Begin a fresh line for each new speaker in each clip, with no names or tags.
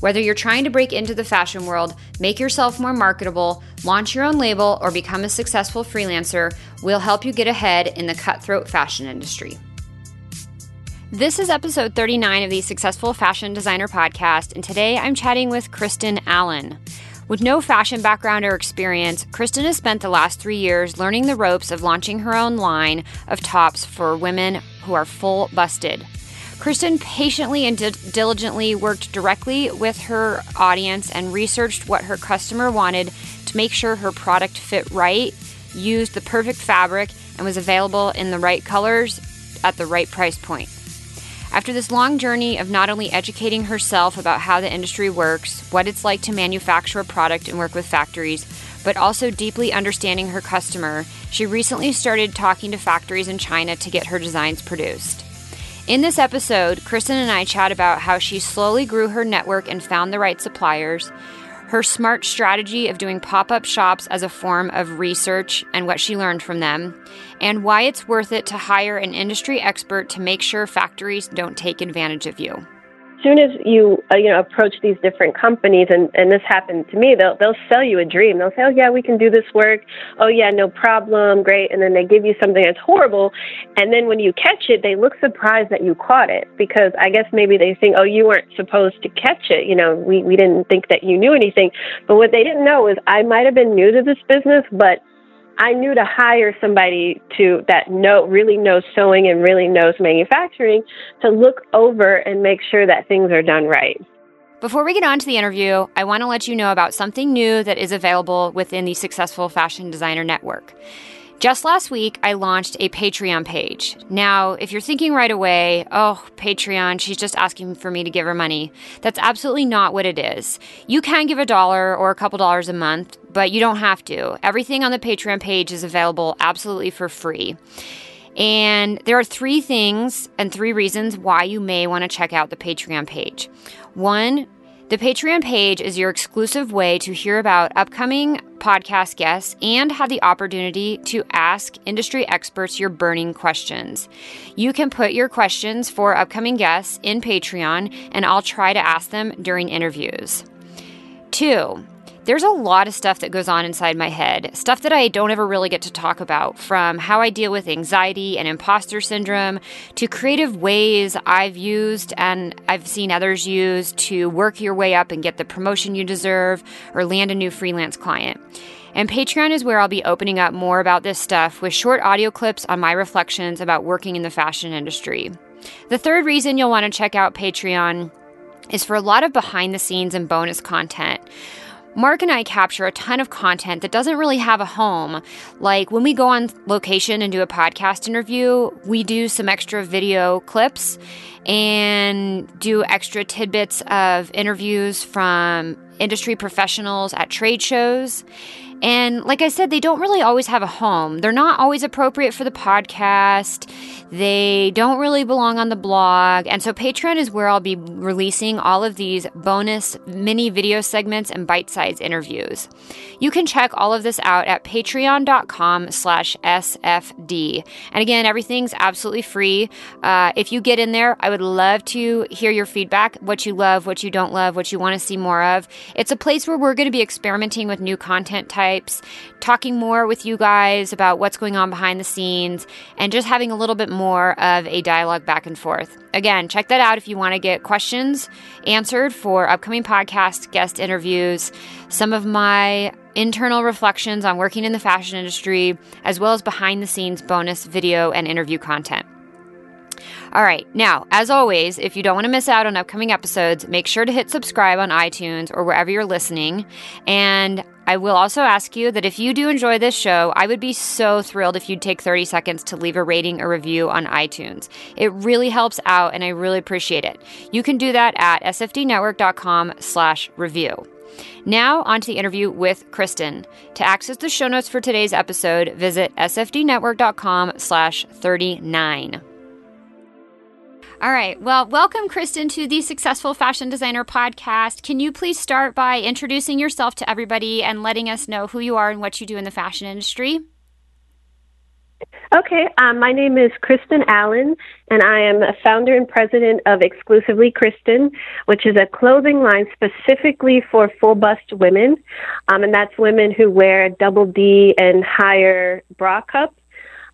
Whether you're trying to break into the fashion world, make yourself more marketable, launch your own label, or become a successful freelancer, we'll help you get ahead in the cutthroat fashion industry. This is episode 39 of the Successful Fashion Designer Podcast, and today I'm chatting with Kristen Allen. With no fashion background or experience, Kristen has spent the last three years learning the ropes of launching her own line of tops for women who are full busted. Kristen patiently and di- diligently worked directly with her audience and researched what her customer wanted to make sure her product fit right, used the perfect fabric, and was available in the right colors at the right price point. After this long journey of not only educating herself about how the industry works, what it's like to manufacture a product and work with factories, but also deeply understanding her customer, she recently started talking to factories in China to get her designs produced. In this episode, Kristen and I chat about how she slowly grew her network and found the right suppliers, her smart strategy of doing pop up shops as a form of research and what she learned from them, and why it's worth it to hire an industry expert to make sure factories don't take advantage of you
soon as you uh, you know approach these different companies and and this happened to me they'll they'll sell you a dream. They'll say oh yeah we can do this work. Oh yeah no problem. Great. And then they give you something that's horrible. And then when you catch it they look surprised that you caught it because i guess maybe they think oh you weren't supposed to catch it. You know we we didn't think that you knew anything. But what they didn't know is i might have been new to this business but I knew to hire somebody to that know really knows sewing and really knows manufacturing to look over and make sure that things are done right.
Before we get on to the interview, I want to let you know about something new that is available within the Successful Fashion Designer Network. Just last week, I launched a Patreon page. Now, if you're thinking right away, oh, Patreon, she's just asking for me to give her money, that's absolutely not what it is. You can give a dollar or a couple dollars a month, but you don't have to. Everything on the Patreon page is available absolutely for free. And there are three things and three reasons why you may want to check out the Patreon page. One, the Patreon page is your exclusive way to hear about upcoming podcast guests and have the opportunity to ask industry experts your burning questions. You can put your questions for upcoming guests in Patreon, and I'll try to ask them during interviews. Two, there's a lot of stuff that goes on inside my head, stuff that I don't ever really get to talk about, from how I deal with anxiety and imposter syndrome to creative ways I've used and I've seen others use to work your way up and get the promotion you deserve or land a new freelance client. And Patreon is where I'll be opening up more about this stuff with short audio clips on my reflections about working in the fashion industry. The third reason you'll want to check out Patreon is for a lot of behind the scenes and bonus content. Mark and I capture a ton of content that doesn't really have a home. Like when we go on location and do a podcast interview, we do some extra video clips and do extra tidbits of interviews from industry professionals at trade shows. And like I said, they don't really always have a home. They're not always appropriate for the podcast. They don't really belong on the blog. And so Patreon is where I'll be releasing all of these bonus mini video segments and bite-sized interviews. You can check all of this out at patreon.com slash SFD. And again, everything's absolutely free. Uh, if you get in there, I would love to hear your feedback, what you love, what you don't love, what you want to see more of. It's a place where we're going to be experimenting with new content types talking more with you guys about what's going on behind the scenes, and just having a little bit more of a dialogue back and forth. Again, check that out if you want to get questions answered for upcoming podcast guest interviews, some of my internal reflections on working in the fashion industry, as well as behind the scenes bonus video and interview content. All right, now, as always, if you don't want to miss out on upcoming episodes, make sure to hit subscribe on iTunes or wherever you're listening. And I will also ask you that if you do enjoy this show, I would be so thrilled if you'd take 30 seconds to leave a rating or review on iTunes. It really helps out and I really appreciate it. You can do that at sfdnetwork.com slash review. Now, on to the interview with Kristen. To access the show notes for today's episode, visit sfdnetwork.com slash 39. All right. Well, welcome, Kristen, to the Successful Fashion Designer podcast. Can you please start by introducing yourself to everybody and letting us know who you are and what you do in the fashion industry?
Okay, um, my name is Kristen Allen, and I am a founder and president of Exclusively Kristen, which is a clothing line specifically for full bust women, um, and that's women who wear double D and higher bra cup.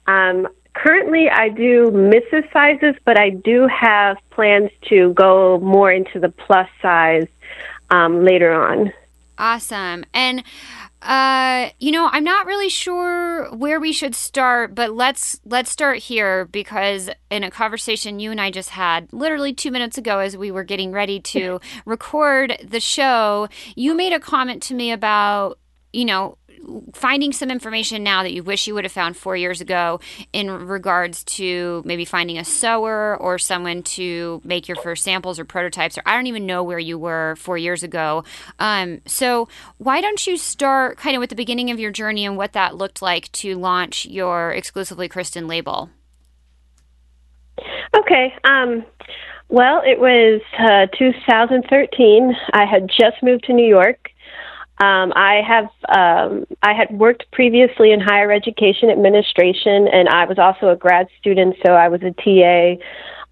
Um, currently, I do misses sizes, but I do have plans to go more into the plus size um, later on.
Awesome, and uh, you know, I'm not really sure where we should start, but let's let's start here because in a conversation you and I just had literally 2 minutes ago as we were getting ready to record the show, you made a comment to me about, you know, finding some information now that you wish you would have found four years ago in regards to maybe finding a sewer or someone to make your first samples or prototypes, or I don't even know where you were four years ago. Um, so, why don't you start kind of with the beginning of your journey and what that looked like to launch your exclusively Kristen label?
Okay. Um, well, it was uh, 2013. I had just moved to New York. Um, I have um, I had worked previously in higher education administration, and I was also a grad student, so I was a TA.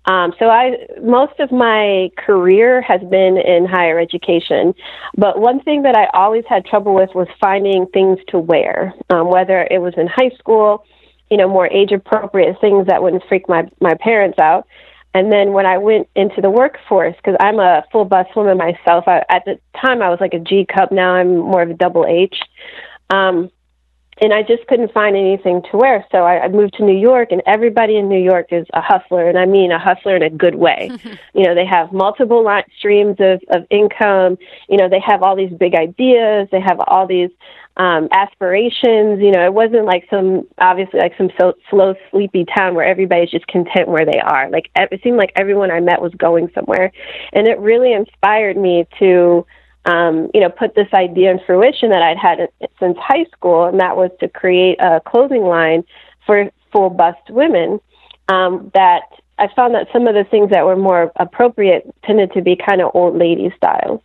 Um, so I most of my career has been in higher education, but one thing that I always had trouble with was finding things to wear, um, whether it was in high school, you know, more age appropriate things that wouldn't freak my my parents out, and then when I went into the workforce, because I'm a full bust woman myself, I, at the time I was like a G cup. Now I'm more of a double H. Um, and I just couldn't find anything to wear. So I, I moved to New York, and everybody in New York is a hustler, and I mean a hustler in a good way. you know, they have multiple line, streams of, of income. You know, they have all these big ideas. They have all these um, aspirations. You know, it wasn't like some obviously like some so, slow, sleepy town where everybody's just content where they are. Like it seemed like everyone I met was going somewhere, and it really inspired me to um, you know, put this idea in fruition that I'd had since high school, and that was to create a clothing line for full bust women. Um, that I found that some of the things that were more appropriate tended to be kind of old lady styles.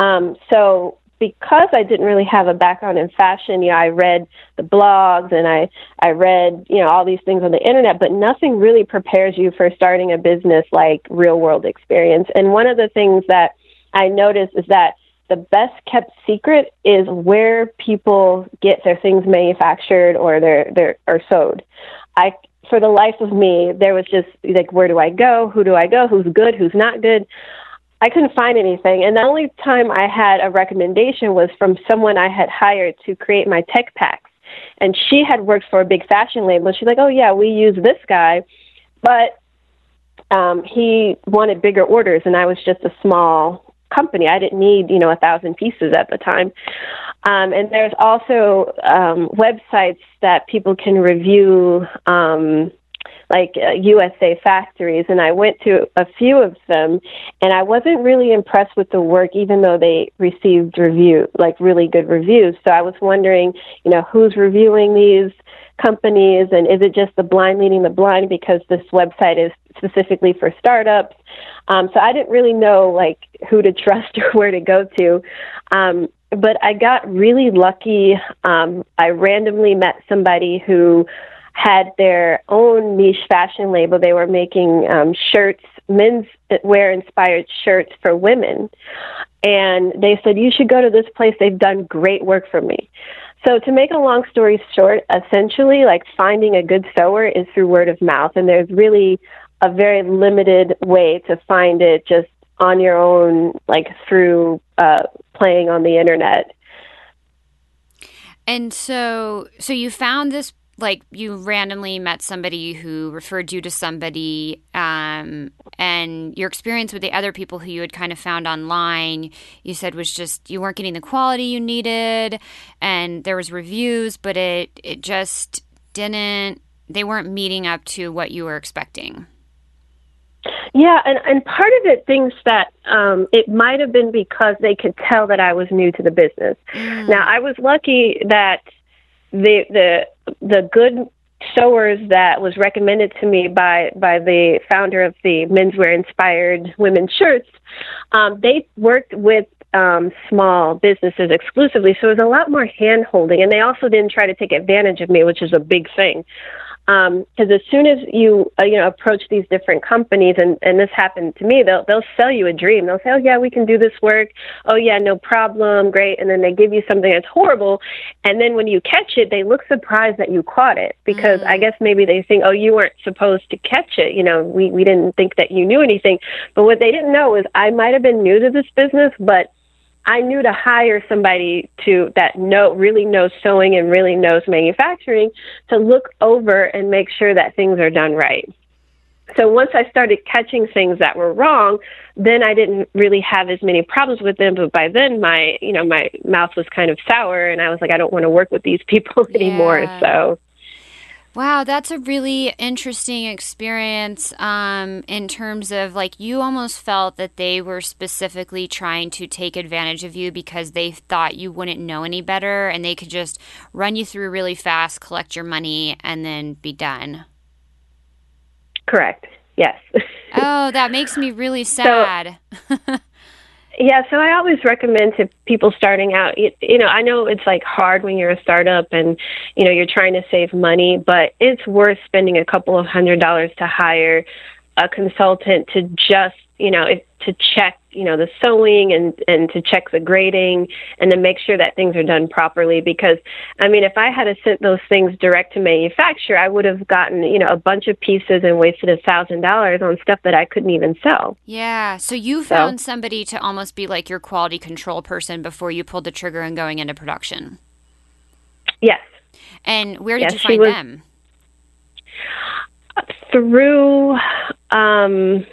Um, so because I didn't really have a background in fashion, you know, I read the blogs and I I read, you know, all these things on the internet, but nothing really prepares you for starting a business like real world experience. And one of the things that I noticed is that the best kept secret is where people get their things manufactured or their their or sewed. I for the life of me, there was just like where do I go? Who do I go? Who's good? Who's not good? I couldn't find anything. And the only time I had a recommendation was from someone I had hired to create my tech packs. And she had worked for a big fashion label. She's like, "Oh yeah, we use this guy." But um, he wanted bigger orders, and I was just a small company. I didn't need, you know, a thousand pieces at the time. Um, and there's also um, websites that people can review, um, like uh, USA factories. And I went to a few of them, and I wasn't really impressed with the work, even though they received review, like really good reviews. So I was wondering, you know, who's reviewing these companies, and is it just the blind leading the blind because this website is specifically for startups? Um, so I didn't really know like who to trust or where to go to. Um, but I got really lucky. Um, I randomly met somebody who had their own niche fashion label. They were making um, shirts, men's wear inspired shirts for women. And they said, You should go to this place. They've done great work for me. So, to make a long story short, essentially, like finding a good sewer is through word of mouth. And there's really a very limited way to find it just on your own, like through uh, playing on the internet.
And so, so you found this, like you randomly met somebody who referred you to somebody, um, and your experience with the other people who you had kind of found online, you said was just you weren't getting the quality you needed, and there was reviews, but it it just didn't. They weren't meeting up to what you were expecting.
Yeah, and, and part of it thinks that um, it might have been because they could tell that I was new to the business. Mm. Now, I was lucky that the the the good sewers that was recommended to me by by the founder of the menswear inspired women's shirts um, they worked with um, small businesses exclusively. So it was a lot more hand holding and they also didn't try to take advantage of me which is a big thing because um, as soon as you uh, you know approach these different companies and and this happened to me they'll they'll sell you a dream. They'll say oh yeah we can do this work. Oh yeah no problem. Great. And then they give you something that's horrible. And then when you catch it they look surprised that you caught it because mm-hmm. I guess maybe they think oh you weren't supposed to catch it. You know we we didn't think that you knew anything. But what they didn't know is I might have been new to this business but I knew to hire somebody to that know really knows sewing and really knows manufacturing to look over and make sure that things are done right. So once I started catching things that were wrong, then I didn't really have as many problems with them. But by then, my you know my mouth was kind of sour, and I was like, I don't want to work with these people anymore. Yeah. So
Wow, that's a really interesting experience um, in terms of like you almost felt that they were specifically trying to take advantage of you because they thought you wouldn't know any better and they could just run you through really fast, collect your money, and then be done.
Correct. Yes.
oh, that makes me really sad. So,
Yeah, so I always recommend to people starting out, you, you know, I know it's like hard when you're a startup and, you know, you're trying to save money, but it's worth spending a couple of hundred dollars to hire a consultant to just, you know, if, to check you know the sewing and and to check the grading and to make sure that things are done properly because i mean if i had sent those things direct to manufacture i would have gotten you know a bunch of pieces and wasted a thousand dollars on stuff that i couldn't even sell
yeah. So you found so. somebody to almost be like your quality control person before you pulled the trigger and going into production.
Yes.
And where did yes, you find them?
through um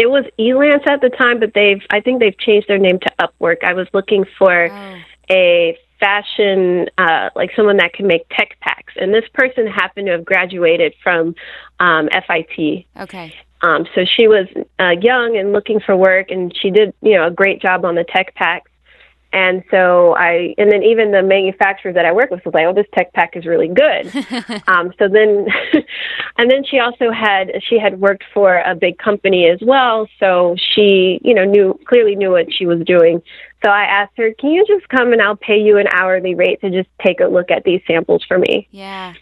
it was Elance at the time, but they've I think they've changed their name to Upwork. I was looking for oh. a fashion uh, like someone that can make tech packs, and this person happened to have graduated from um, FIT.
Okay.
Um, so she was uh, young and looking for work, and she did you know a great job on the tech packs. And so I, and then even the manufacturer that I work with was like, oh, this tech pack is really good. um, so then, and then she also had, she had worked for a big company as well. So she, you know, knew, clearly knew what she was doing. So I asked her, can you just come and I'll pay you an hourly rate to just take a look at these samples for me?
Yeah.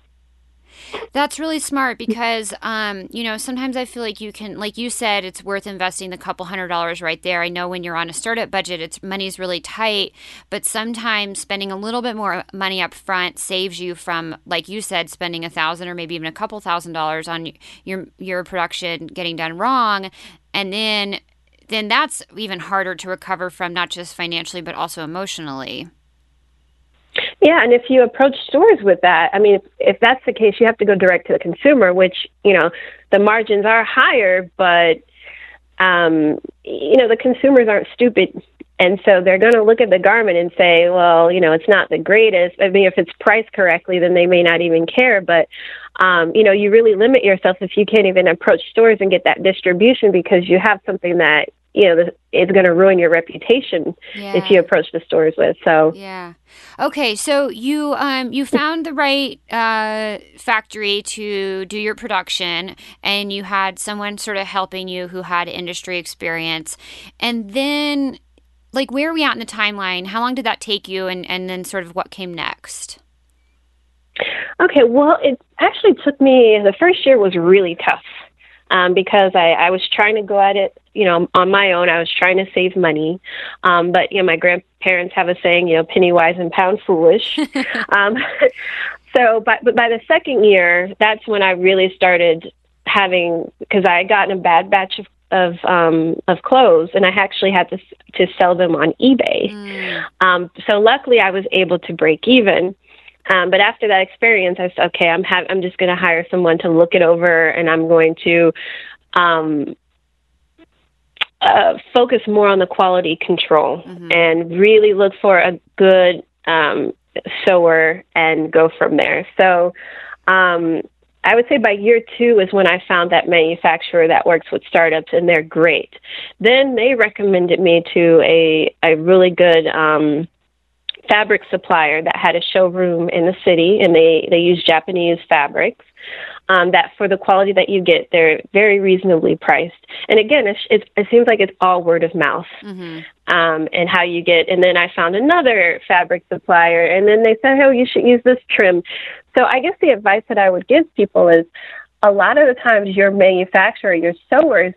That's really smart because, um, you know, sometimes I feel like you can, like you said, it's worth investing the couple hundred dollars right there. I know when you're on a startup budget, it's money's really tight, but sometimes spending a little bit more money up front saves you from, like you said, spending a thousand or maybe even a couple thousand dollars on your your production getting done wrong, and then then that's even harder to recover from, not just financially but also emotionally.
Yeah, and if you approach stores with that, I mean, if, if that's the case, you have to go direct to the consumer, which you know the margins are higher, but um, you know the consumers aren't stupid, and so they're going to look at the garment and say, well, you know, it's not the greatest. I mean, if it's priced correctly, then they may not even care. But um, you know, you really limit yourself if you can't even approach stores and get that distribution because you have something that you know it's going to ruin your reputation yeah. if you approach the stores with so.
Yeah. Okay so you um you found the right uh factory to do your production and you had someone sort of helping you who had industry experience. And then like where are we at in the timeline? How long did that take you and and then sort of what came next?
Okay well it actually took me the first year was really tough um, because I, I was trying to go at it, you know, on my own. I was trying to save money. Um, but, you know, my grandparents have a saying, you know, penny wise and pound foolish. um, so, but, but by the second year, that's when I really started having, because I had gotten a bad batch of of um, of clothes, and I actually had to to sell them on eBay. Mm. Um, so luckily, I was able to break even. Um, but after that experience, I said, okay, I'm ha- I'm just going to hire someone to look it over, and I'm going to um, uh, focus more on the quality control mm-hmm. and really look for a good um, sewer and go from there. So. Um, I would say by year two is when I found that manufacturer that works with startups, and they're great. Then they recommended me to a a really good. Um, fabric supplier that had a showroom in the city and they they use Japanese fabrics um, that for the quality that you get, they're very reasonably priced. And again, it's, it's, it seems like it's all word of mouth mm-hmm. um, and how you get. And then I found another fabric supplier, and then they said, "Oh, you should use this trim." So I guess the advice that I would give people is, a lot of the times your manufacturer, your sewers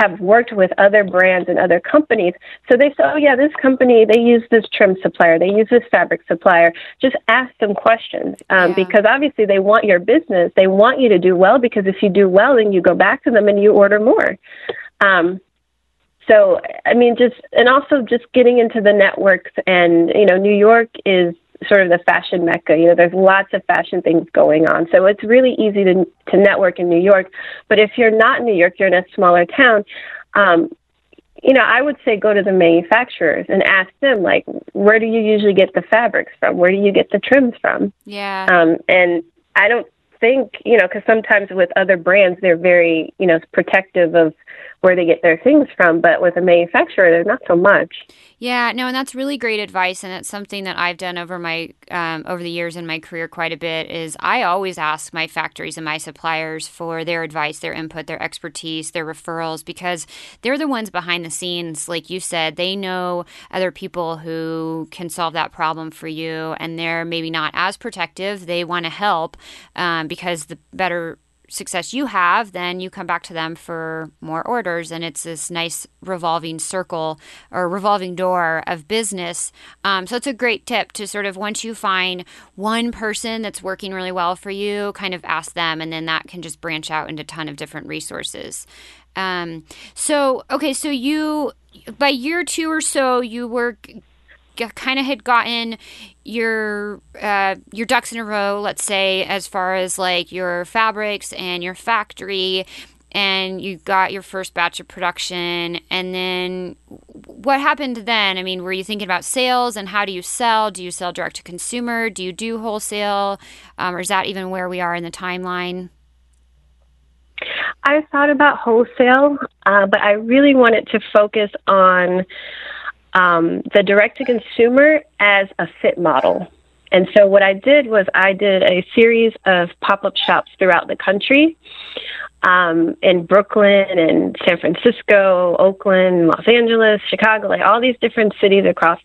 have worked with other brands and other companies. So they say, oh, yeah, this company, they use this trim supplier, they use this fabric supplier. Just ask them questions um, yeah. because obviously they want your business. They want you to do well because if you do well, then you go back to them and you order more. Um, so, I mean, just, and also just getting into the networks and, you know, New York is sort of the fashion mecca. You know, there's lots of fashion things going on. So it's really easy to to network in New York. But if you're not in New York, you're in a smaller town. Um, you know, I would say go to the manufacturers and ask them, like, where do you usually get the fabrics from? Where do you get the trims from?
Yeah.
Um, and I don't think, you know, because sometimes with other brands, they're very, you know, protective of where they get their things from, but with a manufacturer, they're not so much.
Yeah, no, and that's really great advice, and it's something that I've done over my um, over the years in my career quite a bit. Is I always ask my factories and my suppliers for their advice, their input, their expertise, their referrals, because they're the ones behind the scenes. Like you said, they know other people who can solve that problem for you, and they're maybe not as protective. They want to help um, because the better success you have, then you come back to them for more orders. And it's this nice revolving circle or revolving door of business. Um, so it's a great tip to sort of once you find one person that's working really well for you, kind of ask them. And then that can just branch out into a ton of different resources. Um, so, okay, so you, by year two or so, you were kind of had gotten your uh, your ducks in a row, let's say, as far as like your fabrics and your factory, and you got your first batch of production, and then what happened then? I mean, were you thinking about sales and how do you sell? Do you sell direct to consumer? Do you do wholesale, um, or is that even where we are in the timeline?
I thought about wholesale, uh, but I really wanted to focus on um, the direct to consumer as a fit model. And so what I did was I did a series of pop up shops throughout the country um, in Brooklyn and San Francisco, Oakland, Los Angeles, Chicago, like all these different cities across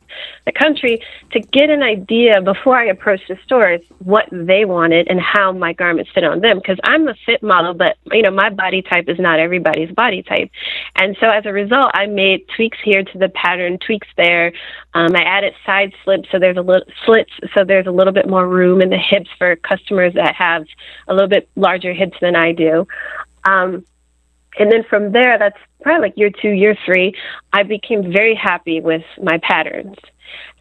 the country to get an idea before I approached the stores what they wanted and how my garments fit on them. Because I'm a fit model, but you know my body type is not everybody's body type, and so as a result, I made tweaks here to the pattern, tweaks there. Um, I added side slips so there's a little slits so there's a little bit more room in the hips for customers that have a little bit larger hips than I do. Um, and then from there, that's probably like year two, year three, I became very happy with my patterns.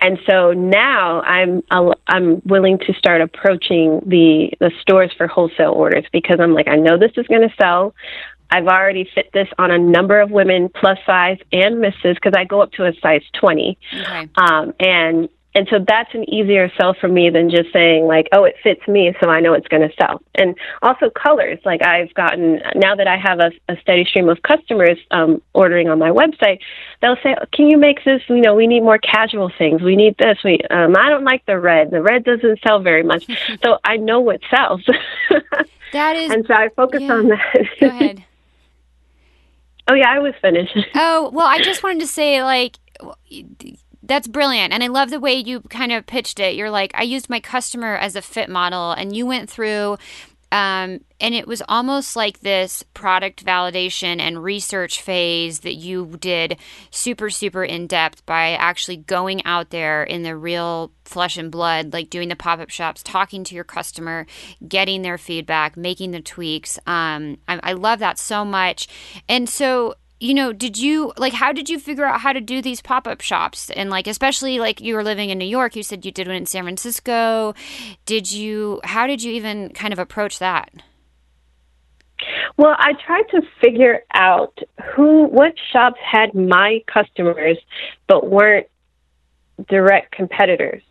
And so now I'm I'm willing to start approaching the the stores for wholesale orders because I'm like I know this is going to sell. I've already fit this on a number of women plus size and misses because I go up to a size 20. Okay. Um, and and so that's an easier sell for me than just saying like, oh, it fits me, so I know it's going to sell. And also colors. Like I've gotten now that I have a, a steady stream of customers um, ordering on my website, they'll say, can you make this? You know, we need more casual things. We need this. We um, I don't like the red. The red doesn't sell very much. so I know what sells.
that is.
And so I focus yeah. on that.
Go ahead.
Oh yeah, I was finished.
oh well, I just wanted to say like that's brilliant. And I love the way you kind of pitched it. You're like, I used my customer as a fit model, and you went through, um, and it was almost like this product validation and research phase that you did super, super in depth by actually going out there in the real flesh and blood, like doing the pop up shops, talking to your customer, getting their feedback, making the tweaks. Um, I, I love that so much. And so, you know, did you like how did you figure out how to do these pop-up shops? And like especially like you were living in New York, you said you did one in San Francisco. Did you how did you even kind of approach that?
Well, I tried to figure out who what shops had my customers but weren't direct competitors.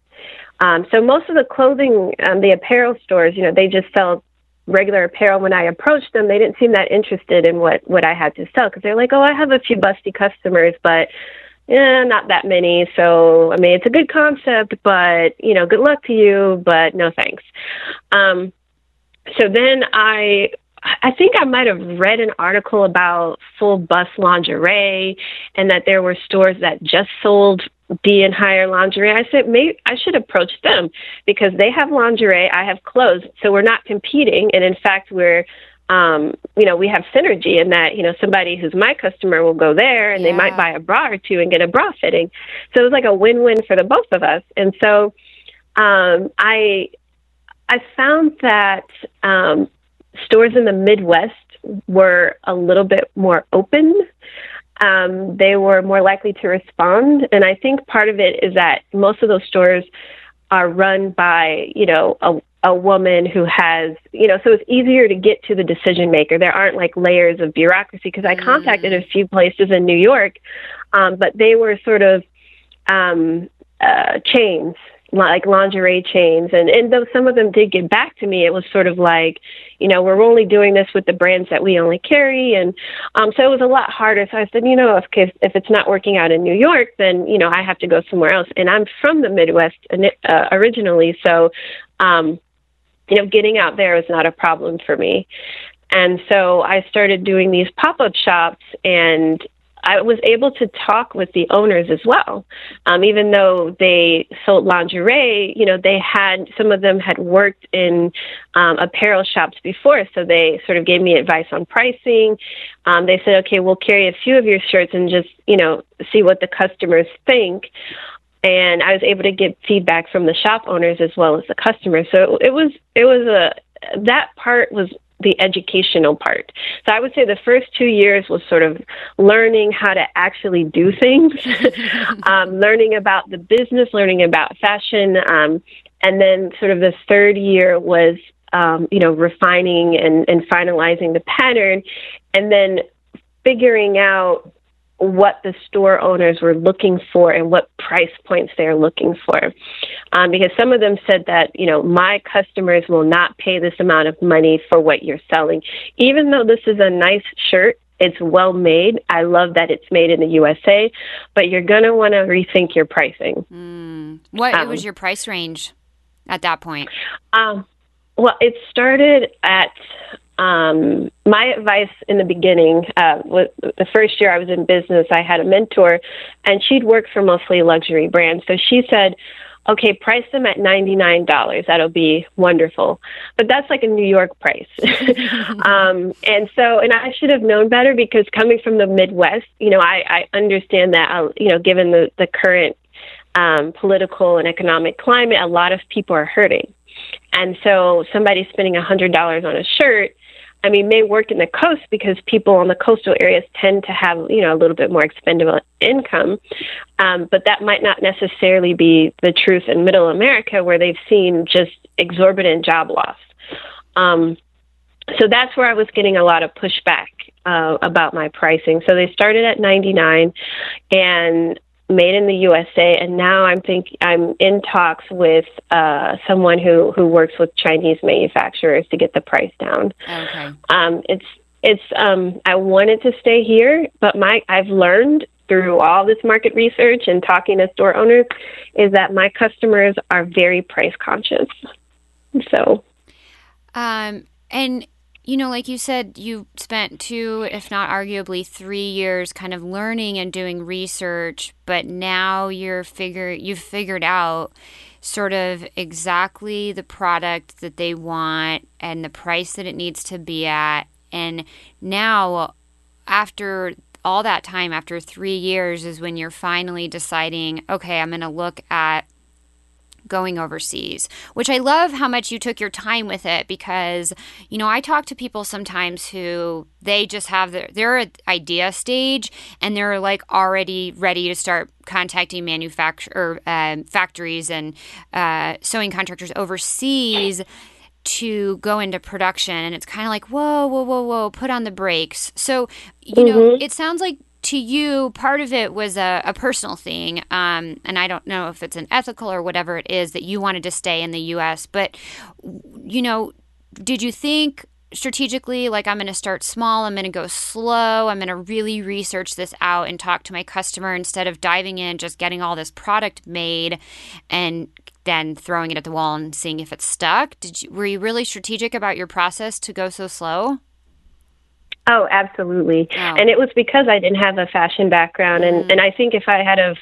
Um, so most of the clothing, um, the apparel stores, you know, they just sell regular apparel when I approached them, they didn't seem that interested in what what I had to sell because they're like, "Oh, I have a few busty customers, but yeah, not that many. So, I mean, it's a good concept, but you know, good luck to you, but no thanks." Um, so then I I think I might have read an article about full bust lingerie and that there were stores that just sold D and higher lingerie. I said maybe I should approach them because they have lingerie, I have clothes, so we're not competing, and in fact we're um, you know, we have synergy in that, you know, somebody who's my customer will go there and yeah. they might buy a bra or two and get a bra fitting. So it was like a win-win for the both of us. And so um, I I found that um, stores in the Midwest were a little bit more open um, they were more likely to respond. And I think part of it is that most of those stores are run by, you know, a, a woman who has, you know, so it's easier to get to the decision maker. There aren't like layers of bureaucracy because I contacted a few places in New York, um, but they were sort of um, uh, chains like lingerie chains and and though some of them did get back to me it was sort of like you know we're only doing this with the brands that we only carry and um so it was a lot harder. So i said you know if if it's not working out in new york then you know i have to go somewhere else. And i'm from the midwest uh, originally so um you know getting out there is not a problem for me. And so I started doing these pop up shops, and I was able to talk with the owners as well. Um, even though they sold lingerie, you know, they had some of them had worked in um, apparel shops before, so they sort of gave me advice on pricing. Um, they said, okay, we'll carry a few of your shirts and just, you know, see what the customers think. And I was able to get feedback from the shop owners as well as the customers. So it was it was a that part was the educational part. So I would say the first two years was sort of learning how to actually do things, um, learning about the business, learning about fashion, um, and then sort of the third year was um, you know refining and, and finalizing the pattern, and then figuring out what the store owners were looking for and what price points they're looking for. Um, because some of them said that, you know, my customers will not pay this amount of money for what you're selling. Even though this is a nice shirt, it's well made. I love that it's made in the USA, but you're going to want to rethink your pricing.
Mm. What um, was your price range at that point?
Um, well, it started at um, my advice in the beginning uh, the first year I was in business, I had a mentor, and she'd worked for mostly luxury brands. So she said, okay, price them at $99. That'll be wonderful. But that's like a New York price. um, and so, and I should have known better because coming from the Midwest, you know, I, I understand that, uh, you know, given the, the current um, political and economic climate, a lot of people are hurting. And so somebody spending $100 on a shirt I mean, may work in the coast because people on the coastal areas tend to have, you know, a little bit more expendable income. Um, but that might not necessarily be the truth in middle America where they've seen just exorbitant job loss. Um, so that's where I was getting a lot of pushback uh, about my pricing. So they started at 99 and made in the USA, and now I'm think I'm in talks with uh, someone who who works with Chinese manufacturers to get the price down.
Okay.
Um, it's it's um, I wanted to stay here, but my I've learned through all this market research and talking to store owners is that my customers are very price conscious. So,
um, and you know, like you said, you spent two, if not arguably three years kind of learning and doing research, but now you're figure you've figured out sort of exactly the product that they want and the price that it needs to be at. And now after all that time, after three years, is when you're finally deciding, okay, I'm gonna look at going overseas, which I love how much you took your time with it because, you know, I talk to people sometimes who they just have their, their idea stage and they're like already ready to start contacting manufacturer um, factories and uh, sewing contractors overseas to go into production and it's kind of like whoa whoa whoa whoa put on the brakes so you mm-hmm. know it sounds like to you, part of it was a, a personal thing, um, and I don't know if it's an ethical or whatever it is that you wanted to stay in the U.S. But you know, did you think strategically like i'm going to start small i'm going to go slow i'm going to really research this out and talk to my customer instead of diving in just getting all this product made and then throwing it at the wall and seeing if it's stuck did you were you really strategic about your process to go so slow
Oh, absolutely. Oh. And it was because I didn't have a fashion background and, mm. and I think if I had of,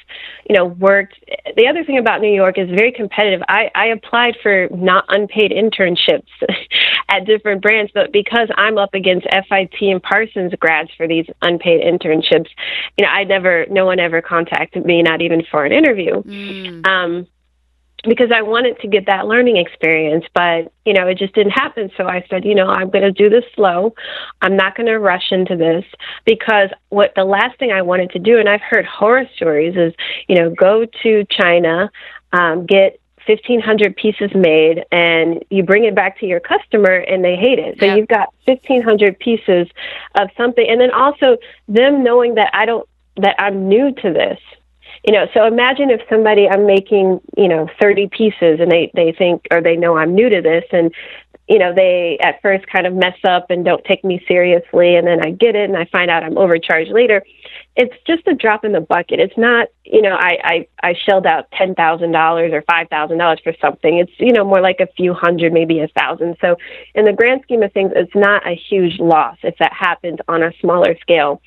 you know, worked the other thing about New York is very competitive. I, I applied for not unpaid internships at different brands, but because I'm up against FIT and Parsons grads for these unpaid internships, you know, I never no one ever contacted me, not even for an interview. Mm. Um because I wanted to get that learning experience, but you know, it just didn't happen. So I said, you know, I'm going to do this slow. I'm not going to rush into this because what the last thing I wanted to do, and I've heard horror stories, is you know, go to China, um, get 1500 pieces made and you bring it back to your customer and they hate it. So yeah. you've got 1500 pieces of something and then also them knowing that I don't that I'm new to this you know so imagine if somebody i'm making you know 30 pieces and they they think or they know i'm new to this and you know they at first kind of mess up and don't take me seriously and then i get it and i find out i'm overcharged later. It's just a drop in the bucket. It's not you know i i i shelled out ten thousand dollars or five thousand dollars for something. It's you know more like a few hundred maybe a thousand. So in the grand scheme of things it's not a huge loss if that happens on a smaller scale.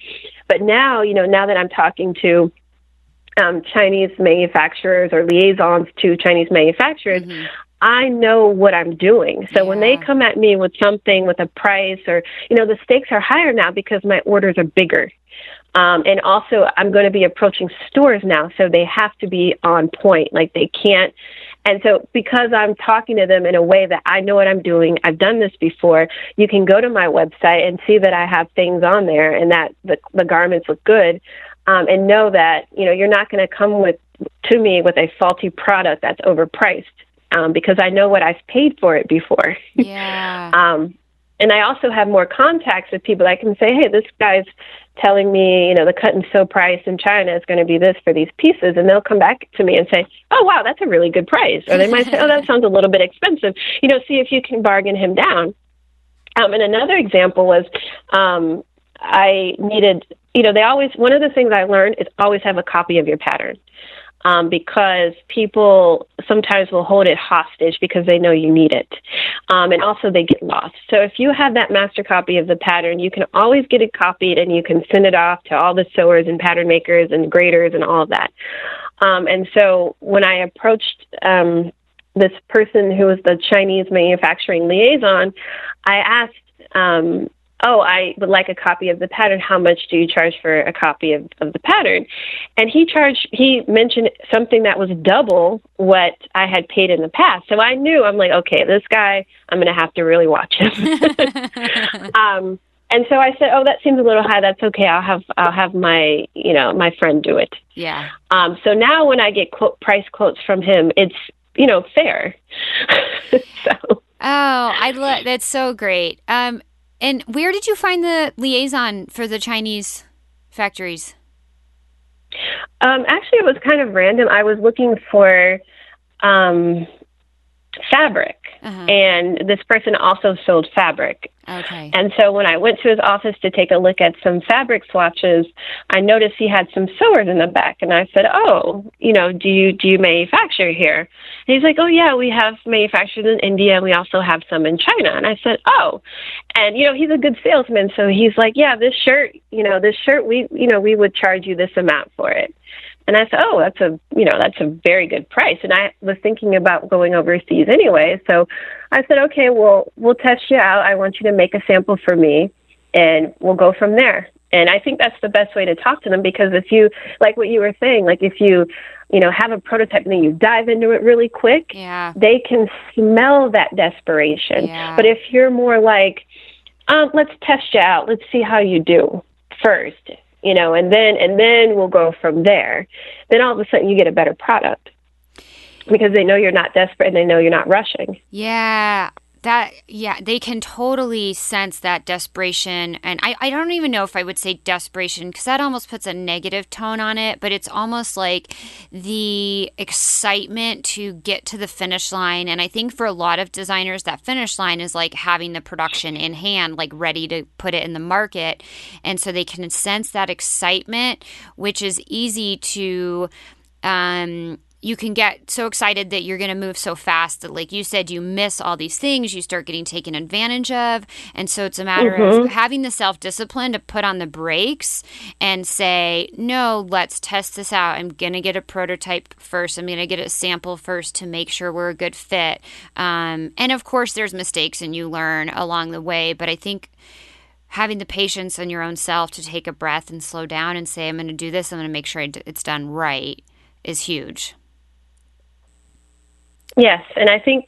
But now you know now that i'm talking to um, Chinese manufacturers or liaisons to Chinese manufacturers, mm-hmm. I know what I'm doing. So yeah. when they come at me with something with a price or, you know, the stakes are higher now because my orders are bigger. Um, and also, I'm going to be approaching stores now, so they have to be on point. Like they can't. And so, because I'm talking to them in a way that I know what I'm doing, I've done this before. You can go to my website and see that I have things on there, and that the, the garments look good um, and know that you know you're not going to come with to me with a faulty product that's overpriced um, because I know what I've paid for it before.
Yeah.
um, and I also have more contacts with people. I can say, hey, this guy's telling me, you know, the cut and sew price in China is going to be this for these pieces, and they'll come back to me and say, oh wow, that's a really good price, or they might say, oh, that sounds a little bit expensive. You know, see if you can bargain him down. Um, and another example was um, I needed you know, they always, one of the things I learned is always have a copy of your pattern. Um, because people sometimes will hold it hostage because they know you need it. Um, and also they get lost. So if you have that master copy of the pattern, you can always get it copied and you can send it off to all the sewers and pattern makers and graders and all of that. Um, and so when I approached um, this person who was the Chinese manufacturing liaison, I asked, um, oh, I would like a copy of the pattern. How much do you charge for a copy of, of the pattern? And he charged, he mentioned something that was double what I had paid in the past. So I knew, I'm like, okay, this guy, I'm going to have to really watch him. um, and so I said, "Oh, that seems a little high. That's okay. I'll have I'll have my you know my friend do it."
Yeah.
Um. So now when I get quote, price quotes from him, it's you know fair. so. Oh,
I love that's so great. Um, and where did you find the liaison for the Chinese factories?
Um, actually, it was kind of random. I was looking for um, fabric, uh-huh. and this person also sold fabric.
Okay.
And so when I went to his office to take a look at some fabric swatches, I noticed he had some sewers in the back, and I said, "Oh, you know, do you do you manufacture here?" And he's like, "Oh yeah, we have manufactured in India, and we also have some in China." And I said, "Oh," and you know, he's a good salesman, so he's like, "Yeah, this shirt, you know, this shirt, we, you know, we would charge you this amount for it." And I said, "Oh, that's a you know that's a very good price." And I was thinking about going overseas anyway, so I said, "Okay, well, we'll test you out. I want you to make a sample for me, and we'll go from there." And I think that's the best way to talk to them because if you like what you were saying, like if you you know have a prototype and then you dive into it really quick,
yeah.
they can smell that desperation.
Yeah.
But if you're more like, um, "Let's test you out. Let's see how you do first you know, and then and then we'll go from there. Then all of a sudden you get a better product because they know you're not desperate and they know you're not rushing.
Yeah. That yeah they can totally sense that desperation and i, I don't even know if i would say desperation because that almost puts a negative tone on it but it's almost like the excitement to get to the finish line and i think for a lot of designers that finish line is like having the production in hand like ready to put it in the market and so they can sense that excitement which is easy to um, you can get so excited that you're going to move so fast that, like you said, you miss all these things. You start getting taken advantage of. And so it's a matter mm-hmm. of having the self discipline to put on the brakes and say, no, let's test this out. I'm going to get a prototype first. I'm going to get a sample first to make sure we're a good fit. Um, and of course, there's mistakes and you learn along the way. But I think having the patience in your own self to take a breath and slow down and say, I'm going to do this, I'm going to make sure it's done right is huge.
Yes, and I think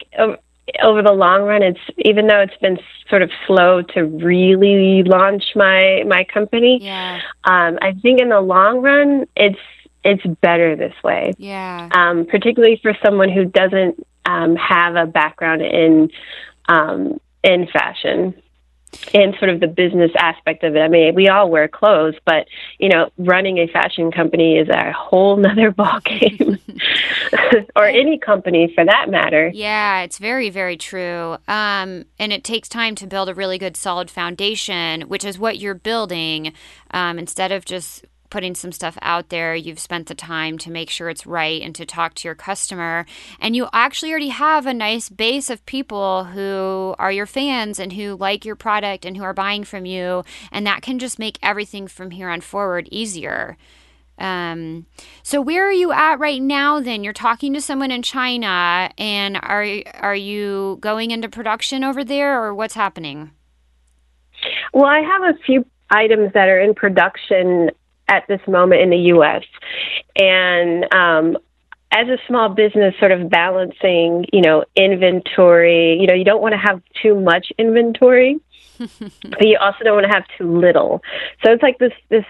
over the long run, it's even though it's been sort of slow to really launch my my company.
Yeah.
Um, I think in the long run, it's it's better this way.
Yeah.
Um, particularly for someone who doesn't um, have a background in um, in fashion and sort of the business aspect of it. I mean, we all wear clothes, but you know, running a fashion company is a whole nother ballgame, or any company for that matter.
Yeah, it's very, very true. Um, and it takes time to build a really good, solid foundation, which is what you're building. Um, instead of just putting some stuff out there. You've spent the time to make sure it's right and to talk to your customer. And you actually already have a nice base of people who are your fans and who like your product and who are buying from you. And that can just make everything from here on forward easier. Um, so where are you at right now then? You're talking to someone in China and are are you going into production over there or what's happening?
Well, I have a few items that are in production at this moment in the U.S. And um, as a small business, sort of balancing, you know, inventory. You know, you don't want to have too much inventory, but you also don't want to have too little. So it's like this this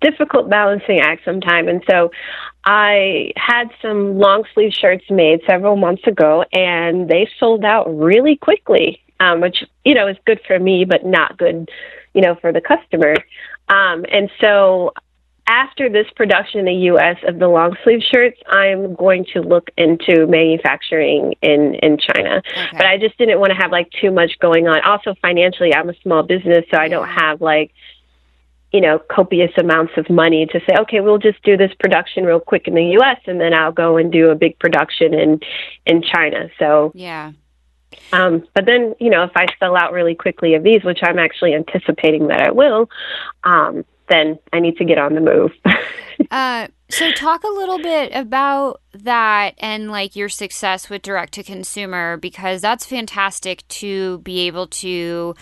difficult balancing act sometimes. And so I had some long sleeve shirts made several months ago, and they sold out really quickly, um, which you know is good for me, but not good, you know, for the customer. Um, and so after this production in the U.S. of the long sleeve shirts, I'm going to look into manufacturing in in China. Okay. But I just didn't want to have like too much going on. Also, financially, I'm a small business, so I don't have like you know copious amounts of money to say, okay, we'll just do this production real quick in the U.S. and then I'll go and do a big production in in China. So
yeah.
Um, but then, you know, if I sell out really quickly of these, which I'm actually anticipating that I will, um, then I need to get on the move.
uh, so, talk a little bit about that and like your success with direct to consumer because that's fantastic to be able to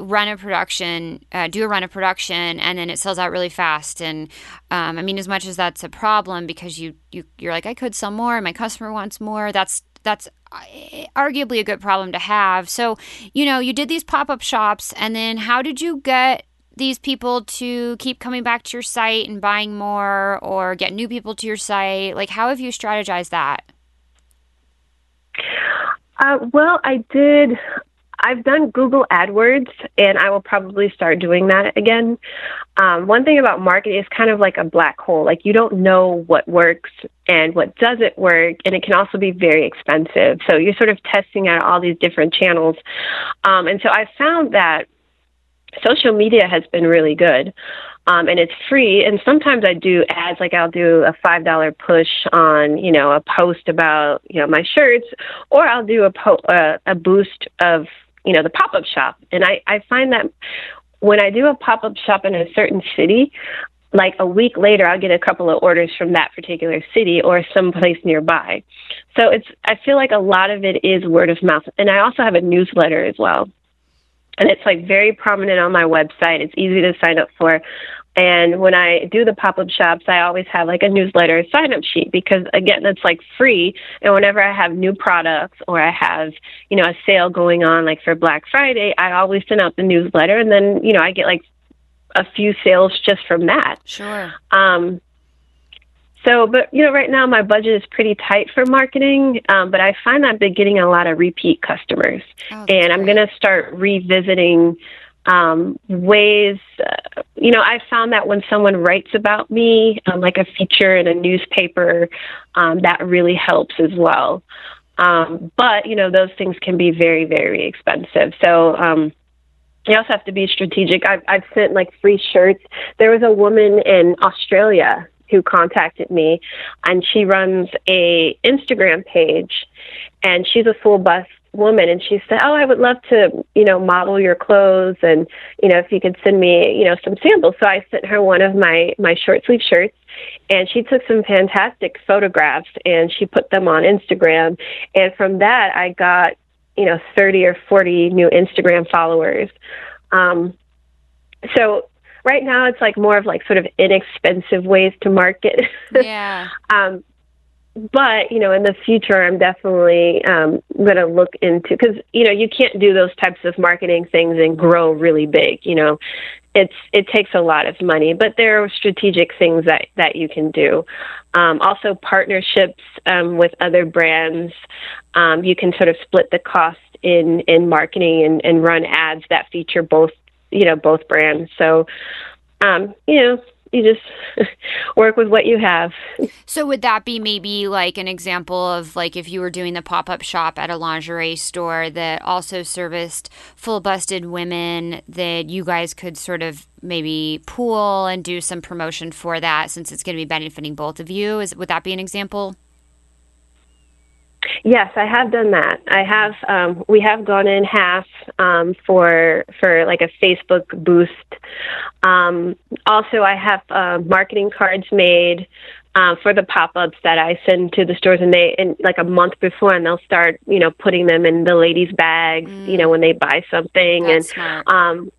run a production, uh, do a run of production, and then it sells out really fast. And um, I mean, as much as that's a problem because you you you're like, I could sell more, my customer wants more. That's that's uh, arguably a good problem to have. So, you know, you did these pop up shops, and then how did you get these people to keep coming back to your site and buying more or get new people to your site? Like, how have you strategized that?
Uh, well, I did. I've done Google AdWords, and I will probably start doing that again. Um, one thing about marketing is kind of like a black hole. Like you don't know what works and what doesn't work, and it can also be very expensive. So you're sort of testing out all these different channels. Um, and so I found that social media has been really good. Um, and it's free. And sometimes I do ads, like I'll do a five dollar push on, you know, a post about, you know, my shirts, or I'll do a po- uh, a boost of, you know, the pop up shop. And I I find that when I do a pop up shop in a certain city, like a week later, I'll get a couple of orders from that particular city or someplace nearby. So it's I feel like a lot of it is word of mouth, and I also have a newsletter as well and it's like very prominent on my website. It's easy to sign up for. And when I do the pop up shops, I always have like a newsletter sign up sheet because again, it's like free. And whenever I have new products or I have, you know, a sale going on like for Black Friday, I always send out the newsletter and then, you know, I get like a few sales just from that.
Sure.
Um, so, but you know, right now my budget is pretty tight for marketing, um, but I find I've been getting a lot of repeat customers, oh, and I'm going to start revisiting um, ways. Uh, you know, I found that when someone writes about me, um, like a feature in a newspaper, um, that really helps as well. Um, but you know, those things can be very, very expensive. So. Um, you also have to be strategic. I've, I've sent like free shirts. There was a woman in Australia who contacted me, and she runs a Instagram page, and she's a full bust woman and she said oh i would love to you know model your clothes and you know if you could send me you know some samples. So i sent her one of my my short sleeve shirts and she took some fantastic photographs and she put them on instagram and from that i got you know 30 or 40 new instagram followers. Um so right now it's like more of like sort of inexpensive ways to market.
Yeah.
um, but you know, in the future, I'm definitely um, going to look into because you know you can't do those types of marketing things and grow really big. You know, it's it takes a lot of money, but there are strategic things that that you can do. Um, also, partnerships um, with other brands. Um, you can sort of split the cost in in marketing and, and run ads that feature both you know both brands. So, um, you know, you just work with what you have.
So would that be maybe like an example of like if you were doing the pop-up shop at a lingerie store that also serviced full busted women that you guys could sort of maybe pool and do some promotion for that since it's going to be benefiting both of you is would that be an example?
Yes, I have done that. I have. Um, we have gone in half um, for for like a Facebook boost. Um, also, I have uh, marketing cards made uh, for the pop-ups that I send to the stores, and they in like a month before, and they'll start, you know, putting them in the ladies' bags, mm. you know, when they buy something.
That's
and
smart.
um,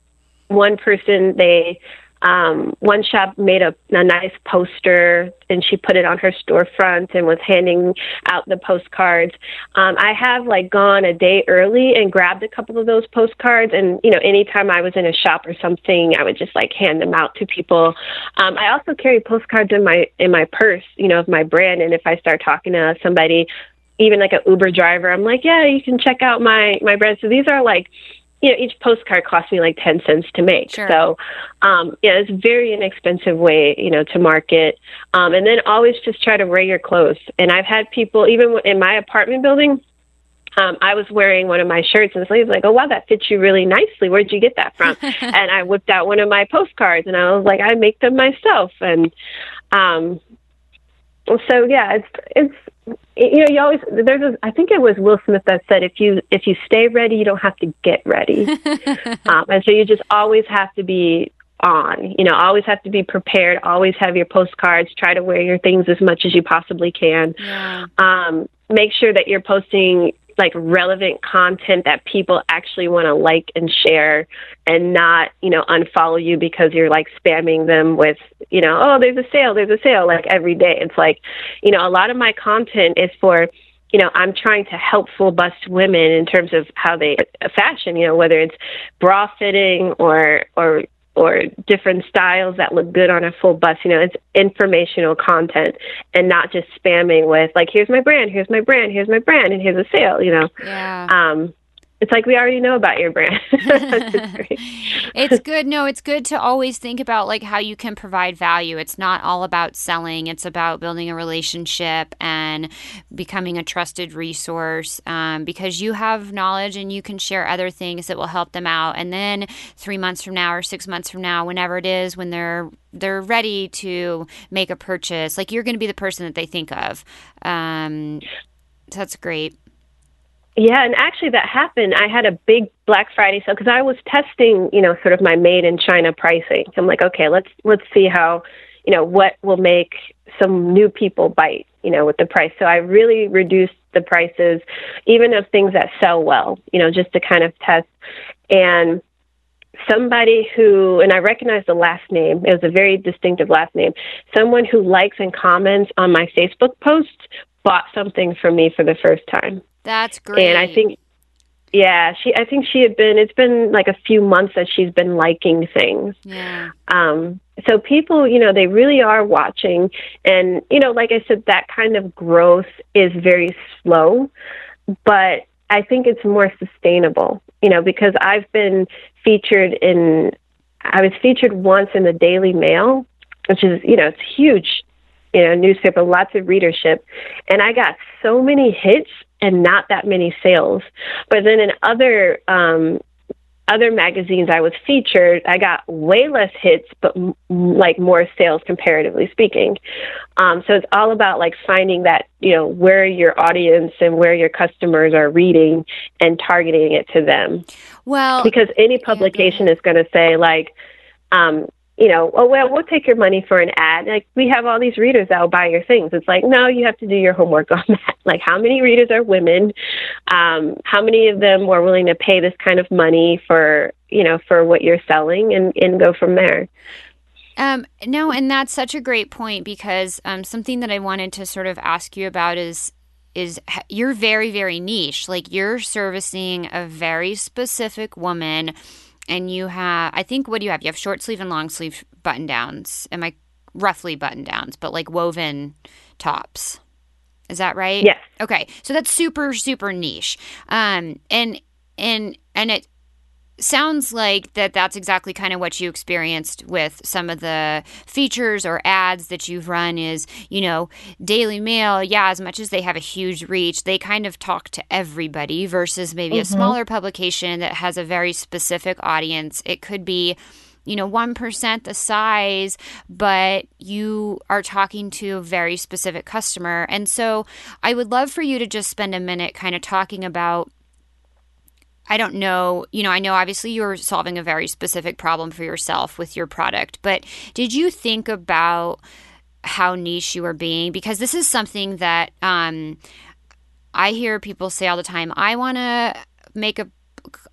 one person they um, one shop made a, a nice poster and she put it on her storefront and was handing out the postcards. Um, I have like gone a day early and grabbed a couple of those postcards, and you know, anytime I was in a shop or something, I would just like hand them out to people. Um, I also carry postcards in my in my purse, you know, of my brand, and if I start talking to somebody even like an Uber driver, I'm like, yeah, you can check out my my brand. So these are like you know, each postcard cost me like 10 cents to make.
Sure.
So, um, yeah, it's a very inexpensive way, you know, to market. Um, and then always just try to wear your clothes. And I've had people, even in my apartment building, um, I was wearing one of my shirts and the lady's like, oh, wow, that fits you really nicely. Where'd you get that from? and I whipped out one of my postcards and I was like, I make them myself. And, um, so yeah, it's, it's, you know, you always there's a, I think it was Will Smith that said if you if you stay ready, you don't have to get ready, um, and so you just always have to be on. You know, always have to be prepared. Always have your postcards. Try to wear your things as much as you possibly can.
Yeah.
Um, make sure that you're posting like relevant content that people actually want to like and share and not you know unfollow you because you're like spamming them with you know oh there's a sale there's a sale like every day. It's like you know a lot of my content is for you know i'm trying to help full bust women in terms of how they fashion you know whether it's bra fitting or or or different styles that look good on a full bus. You know, it's informational content and not just spamming with like, here's my brand, here's my brand, here's my brand, and here's a sale. You know,
yeah.
Um, it's like we already know about your brand.
it's good. No, it's good to always think about like how you can provide value. It's not all about selling. It's about building a relationship and becoming a trusted resource um, because you have knowledge and you can share other things that will help them out. And then three months from now or six months from now, whenever it is, when they're they're ready to make a purchase, like you're going to be the person that they think of. Um, so that's great.
Yeah, and actually that happened. I had a big Black Friday sale because I was testing, you know, sort of my made in China pricing. I'm like, okay, let's let's see how, you know, what will make some new people bite, you know, with the price. So I really reduced the prices, even of things that sell well, you know, just to kind of test. And somebody who, and I recognize the last name, it was a very distinctive last name, someone who likes and comments on my Facebook posts bought something from me for the first time.
That's great.
And I think, yeah, she. I think she had been. It's been like a few months that she's been liking things.
Yeah.
Um. so people, you know, they really are watching. And, you know, like I said, that kind of growth is very slow, but I think it's more sustainable, you know, because I've been featured in, I was featured once in the Daily Mail, which is, you know, it's huge, you know, newspaper, lots of readership. And I got so many hits and not that many sales. But then in other um, other magazines I was featured, I got way less hits, but m- like more sales comparatively speaking. Um, so it's all about like finding that, you know, where your audience and where your customers are reading and targeting it to them.
Well,
because any publication is going to say like, um, you know, oh well, we'll take your money for an ad. Like we have all these readers that will buy your things. It's like, no, you have to do your homework on that. Like how many readers are women? Um, how many of them were willing to pay this kind of money for, you know, for what you're selling and, and go from there.
Um, no, and that's such a great point because um, something that I wanted to sort of ask you about is is you're very very niche. Like you're servicing a very specific woman and you have I think what do you have? You have short sleeve and long sleeve button downs. Am I roughly button downs, but like woven tops. Is that right?
Yes.
Okay. So that's super super niche. Um and and and it sounds like that that's exactly kind of what you experienced with some of the features or ads that you've run is you know daily mail yeah as much as they have a huge reach they kind of talk to everybody versus maybe mm-hmm. a smaller publication that has a very specific audience it could be you know 1% the size but you are talking to a very specific customer and so i would love for you to just spend a minute kind of talking about I don't know, you know, I know obviously you're solving a very specific problem for yourself with your product, but did you think about how niche you are being? Because this is something that um, I hear people say all the time. I want to make a,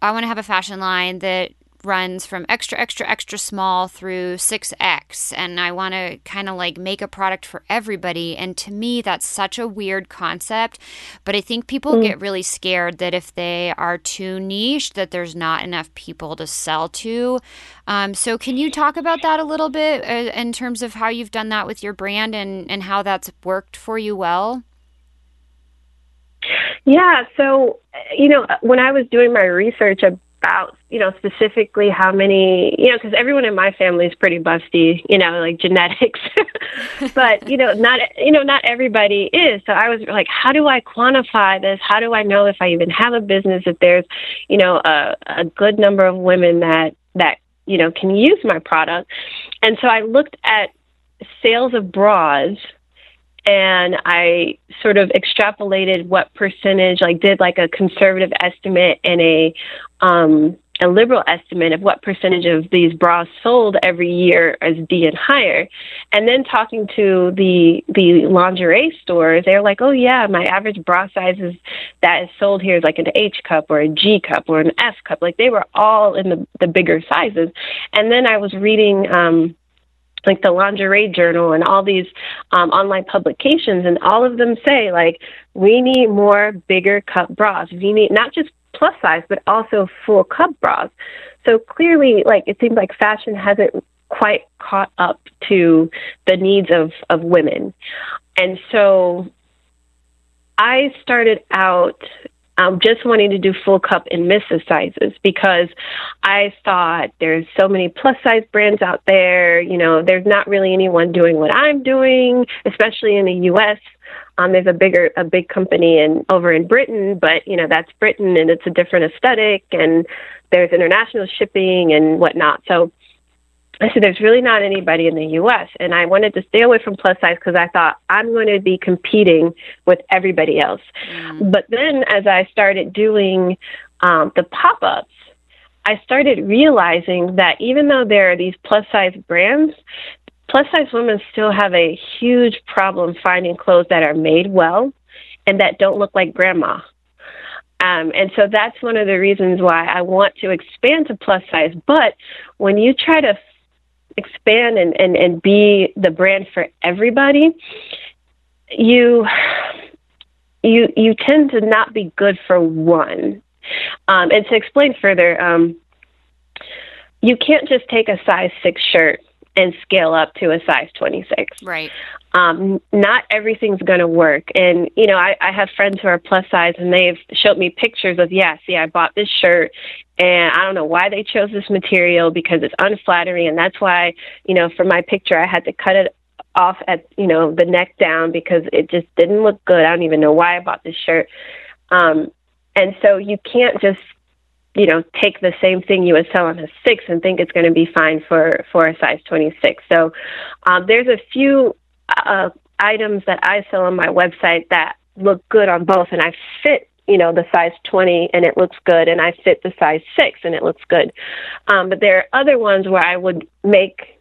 I want to have a fashion line that runs from extra, extra, extra small through 6X. And I want to kind of like make a product for everybody. And to me, that's such a weird concept. But I think people mm. get really scared that if they are too niche, that there's not enough people to sell to. Um, so, can you talk about that a little bit uh, in terms of how you've done that with your brand and, and how that's worked for you well?
Yeah, so you know, when I was doing my research about, you know, specifically how many, you know, because everyone in my family is pretty busty, you know, like genetics. but, you know, not, you know, not everybody is. So I was like, how do I quantify this? How do I know if I even have a business, if there's, you know, a, a good number of women that, that, you know, can use my product? And so I looked at sales of bras and I sort of extrapolated what percentage, like did like a conservative estimate and a um, a liberal estimate of what percentage of these bras sold every year as D and higher. And then talking to the the lingerie stores, they're like, "Oh yeah, my average bra size is that is sold here is like an H cup or a G cup or an S cup." Like they were all in the the bigger sizes. And then I was reading um like the lingerie journal and all these um, online publications and all of them say like we need more bigger cup bras we need not just plus size but also full cup bras so clearly like it seems like fashion hasn't quite caught up to the needs of of women. And so i started out um, just wanting to do full cup and misses sizes because I thought there's so many plus size brands out there. You know, there's not really anyone doing what I'm doing, especially in the U.S. Um, there's a bigger, a big company in over in Britain, but you know that's Britain and it's a different aesthetic, and there's international shipping and whatnot. So I said, there's really not anybody in the U.S. And I wanted to stay away from plus size because I thought I'm going to be competing with everybody else. Mm. But then as I started doing um, the pop ups, I started realizing that even though there are these plus size brands, plus size women still have a huge problem finding clothes that are made well and that don't look like grandma. Um, and so that's one of the reasons why I want to expand to plus size. But when you try to expand and, and, and be the brand for everybody, you you you tend to not be good for one. Um, and to explain further, um, you can't just take a size six shirt and scale up to a size 26.
Right.
Um, not everything's going to work. And, you know, I, I have friends who are plus size and they've showed me pictures of, yeah, see, I bought this shirt and I don't know why they chose this material because it's unflattering. And that's why, you know, for my picture, I had to cut it off at, you know, the neck down because it just didn't look good. I don't even know why I bought this shirt. Um, and so you can't just you know take the same thing you would sell on a six and think it's going to be fine for for a size 26 so um, there's a few uh, items that i sell on my website that look good on both and i fit you know the size 20 and it looks good and i fit the size 6 and it looks good. Um, but there are other ones where i would make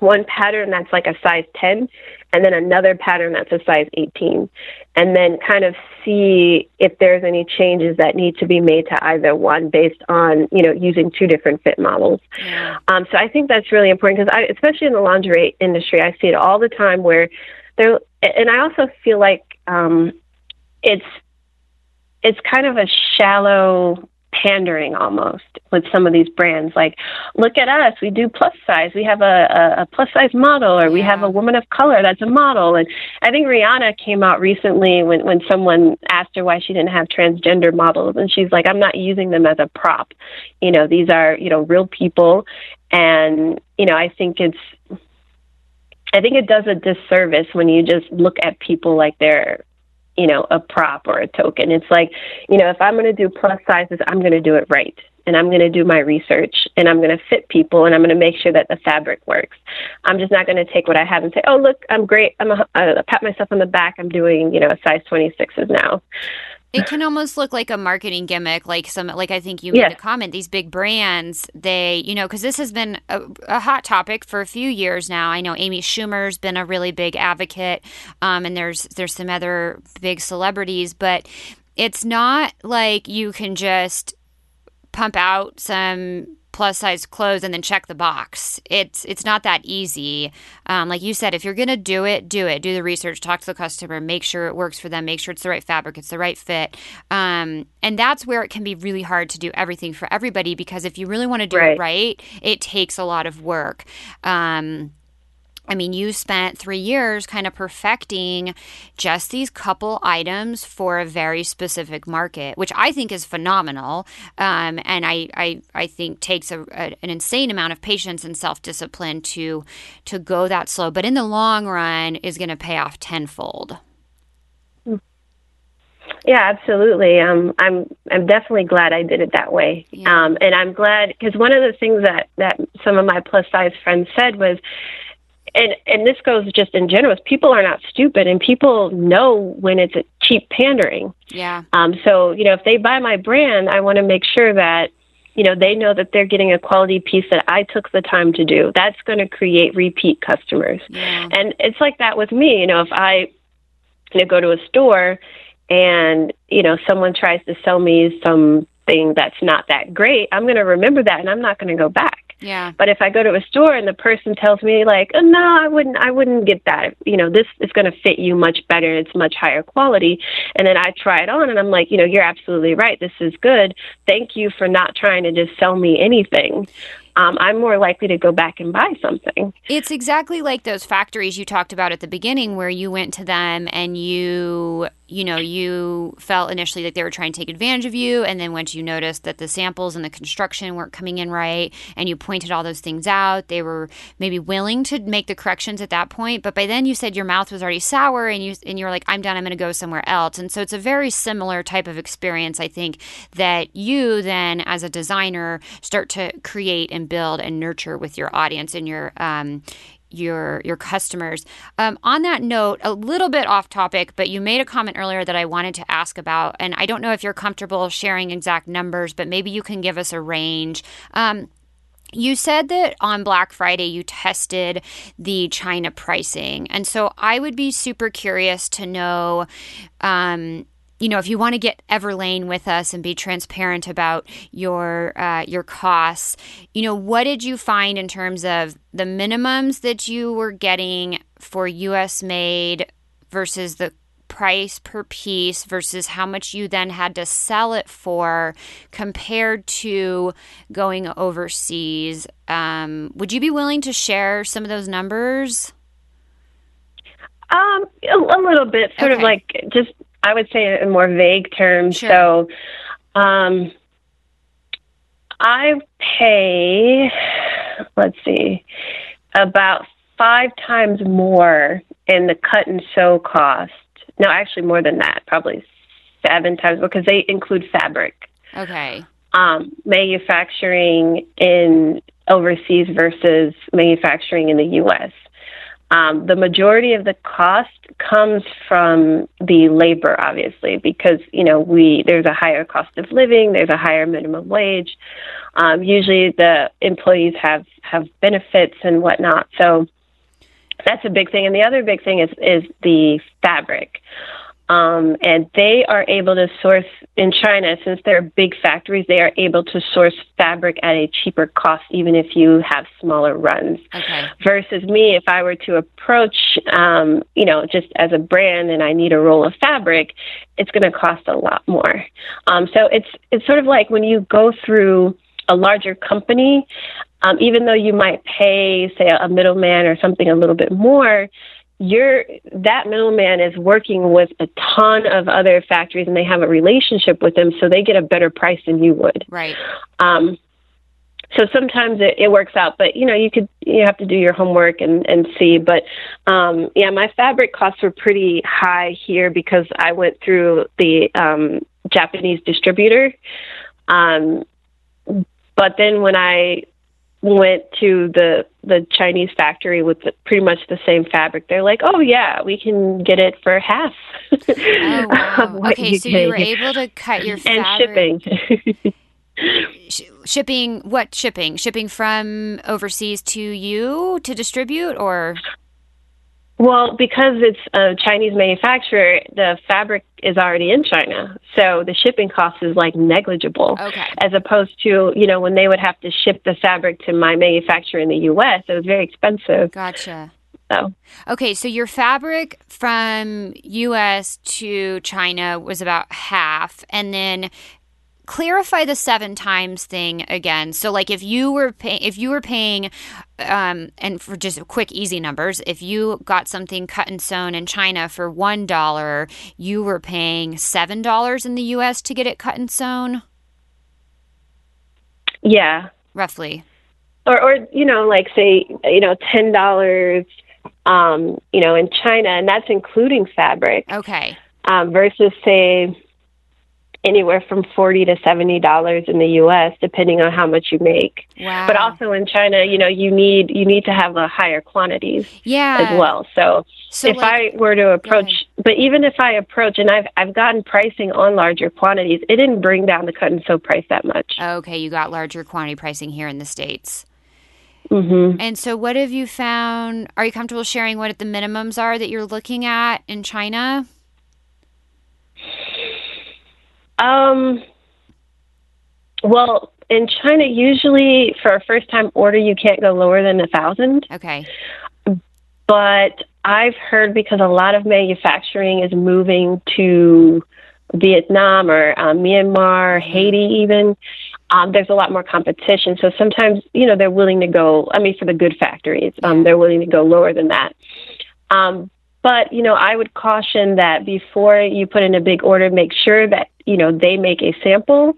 one pattern that's like a size 10 and then another pattern that's a size 18 and then kind of see if there's any changes that need to be made to either one based on you know using two different fit models yeah. um, so i think that's really important because especially in the lingerie industry i see it all the time where there and i also feel like um, it's it's kind of a shallow pandering almost with some of these brands. Like, look at us, we do plus size. We have a, a, a plus size model, or yeah. we have a woman of color that's a model. And I think Rihanna came out recently when when someone asked her why she didn't have transgender models, and she's like, I'm not using them as a prop. You know, these are you know real people, and you know, I think it's. I think it does a disservice when you just look at people like they're you know, a prop or a token. It's like, you know, if I'm going to do plus sizes, I'm going to do it right. And I'm going to do my research and I'm going to fit people and I'm going to make sure that the fabric works. I'm just not going to take what I have and say, oh, look, I'm great. I'm a, pat myself on the back. I'm doing, you know, a size 26s now.
It can almost look like a marketing gimmick, like some, like I think you made yeah. a comment. These big brands, they, you know, because this has been a, a, hot topic for a few years now. I know Amy Schumer's been a really big advocate, um, and there's there's some other big celebrities, but it's not like you can just pump out some plus size clothes and then check the box. It's it's not that easy. Um, like you said, if you're gonna do it, do it. Do the research, talk to the customer, make sure it works for them, make sure it's the right fabric, it's the right fit. Um, and that's where it can be really hard to do everything for everybody because if you really want to do right. it right, it takes a lot of work. Um, I mean, you spent three years kind of perfecting just these couple items for a very specific market, which I think is phenomenal. Um, and I, I, I think takes a, a, an insane amount of patience and self discipline to, to go that slow, but in the long run is going to pay off tenfold.
Yeah, absolutely. Um, I'm I'm definitely glad I did it that way. Yeah. Um, and I'm glad because one of the things that that some of my plus size friends said was, and and this goes just in general people are not stupid and people know when it's a cheap pandering.
Yeah.
Um so you know if they buy my brand i want to make sure that you know they know that they're getting a quality piece that i took the time to do. That's going to create repeat customers. Yeah. and it's like that with me you know if i you know go to a store and you know someone tries to sell me something that's not that great i'm going to remember that and i'm not going to go back
yeah.
But if I go to a store and the person tells me like, oh, "No, I wouldn't I wouldn't get that. You know, this is going to fit you much better. It's much higher quality." And then I try it on and I'm like, "You know, you're absolutely right. This is good. Thank you for not trying to just sell me anything." um, I'm more likely to go back and buy something.
It's exactly like those factories you talked about at the beginning where you went to them and you you know, you felt initially that they were trying to take advantage of you. And then once you noticed that the samples and the construction weren't coming in right, and you pointed all those things out, they were maybe willing to make the corrections at that point. But by then you said your mouth was already sour and you, and you're like, I'm done, I'm going to go somewhere else. And so it's a very similar type of experience, I think, that you then as a designer start to create and build and nurture with your audience and your, um, your your customers. Um, on that note, a little bit off topic, but you made a comment earlier that I wanted to ask about, and I don't know if you're comfortable sharing exact numbers, but maybe you can give us a range. Um, you said that on Black Friday you tested the China pricing, and so I would be super curious to know. Um, you know, if you want to get Everlane with us and be transparent about your uh, your costs, you know, what did you find in terms of the minimums that you were getting for U.S. made versus the price per piece versus how much you then had to sell it for compared to going overseas. Um, would you be willing to share some of those numbers?
Um, a, a little bit, sort okay. of like just I would say in more vague terms. Sure. So, um, I pay, let's see, about five times more in the cut and sew cost. No, actually more than that, probably seven times because they include fabric.
Okay.
Um, manufacturing in overseas versus manufacturing in the U.S. Um, the majority of the cost comes from the labor, obviously, because you know we there's a higher cost of living, there's a higher minimum wage. Um, usually, the employees have have benefits and whatnot, so that's a big thing. And the other big thing is is the fabric. Um, and they are able to source in China, since they're big factories, they are able to source fabric at a cheaper cost, even if you have smaller runs.
Okay.
Versus me, if I were to approach, um, you know, just as a brand and I need a roll of fabric, it's going to cost a lot more. Um, so it's it's sort of like when you go through a larger company, um, even though you might pay, say, a middleman or something a little bit more, you're that middleman is working with a ton of other factories and they have a relationship with them so they get a better price than you would.
Right.
Um so sometimes it, it works out but you know you could you have to do your homework and and see but um yeah my fabric costs were pretty high here because i went through the um japanese distributor. Um but then when i went to the the Chinese factory with the, pretty much the same fabric. They're like, "Oh yeah, we can get it for half."
oh, wow. okay, so you were able to cut your
and shipping.
Sh- shipping what shipping shipping from overseas to you to distribute or
well, because it's a Chinese manufacturer, the fabric is already in China. So the shipping cost is like negligible.
Okay.
As opposed to, you know, when they would have to ship the fabric to my manufacturer in the US, it was very expensive.
Gotcha.
So.
Okay, so your fabric from US to China was about half and then clarify the seven times thing again. So, like, if you were paying, if you were paying, um, and for just quick, easy numbers, if you got something cut and sewn in China for one dollar, you were paying seven dollars in the U.S. to get it cut and sewn.
Yeah,
roughly.
Or, or you know, like say, you know, ten dollars, um, you know, in China, and that's including fabric.
Okay.
Um, versus say anywhere from forty to seventy dollars in the U.S. depending on how much you make.
Wow.
But also in China, you know, you need you need to have a higher quantities
yeah.
as well. So,
so
if like, I were to approach, but even if I approach and I've I've gotten pricing on larger quantities, it didn't bring down the cut and sew price that much.
Okay, you got larger quantity pricing here in the states.
Mm-hmm.
And so, what have you found? Are you comfortable sharing what the minimums are that you're looking at in China?
Um, well, in China, usually for a first time order, you can't go lower than a thousand.
Okay.
But I've heard because a lot of manufacturing is moving to Vietnam or um, Myanmar, mm-hmm. Haiti, even. Um, there's a lot more competition. So sometimes, you know, they're willing to go, I mean, for the good factories, um, they're willing to go lower than that. Um, but, you know, I would caution that before you put in a big order, make sure that, you know, they make a sample.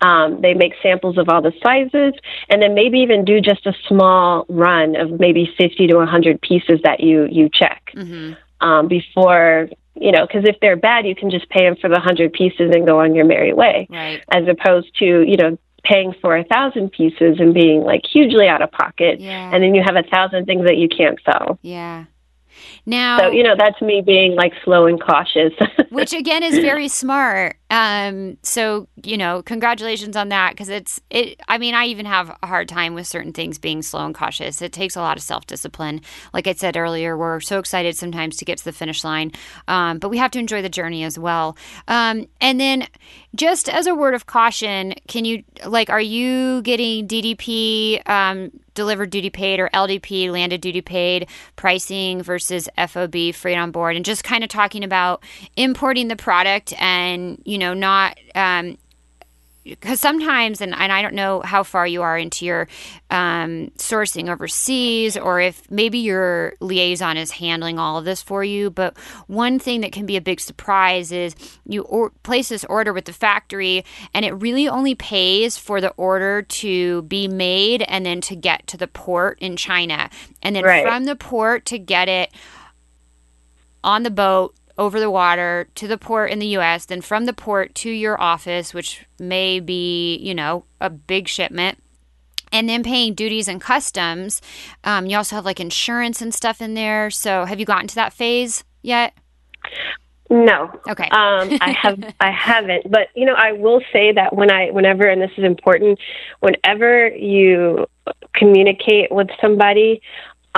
Um, they make samples of all the sizes, and then maybe even do just a small run of maybe 50 to 100 pieces that you, you check
mm-hmm.
um, before, you know, because if they're bad, you can just pay them for the 100 pieces and go on your merry way.
Right.
As opposed to, you know, paying for a thousand pieces and being like hugely out of pocket,
yeah.
and then you have a thousand things that you can't sell.
Yeah. Now,
so you know that's me being like slow and cautious,
which again is very smart. Um, so you know, congratulations on that because it's it. I mean, I even have a hard time with certain things being slow and cautious. It takes a lot of self discipline. Like I said earlier, we're so excited sometimes to get to the finish line, um, but we have to enjoy the journey as well. Um, and then, just as a word of caution, can you like, are you getting DDP? Um, delivered duty paid or LDP, landed duty paid pricing versus FOB freight on board, and just kind of talking about importing the product and you know not um, because sometimes, and, and I don't know how far you are into your um, sourcing overseas, or if maybe your liaison is handling all of this for you. But one thing that can be a big surprise is you or- place this order with the factory, and it really only pays for the order to be made and then to get to the port in China, and then right. from the port to get it on the boat over the water to the port in the US, then from the port to your office, which may be, you know, a big shipment. And then paying duties and customs. Um, you also have like insurance and stuff in there. So have you gotten to that phase yet?
No.
Okay.
um, I have. I haven't. But you know, I will say that when I, whenever, and this is important, whenever you communicate with somebody,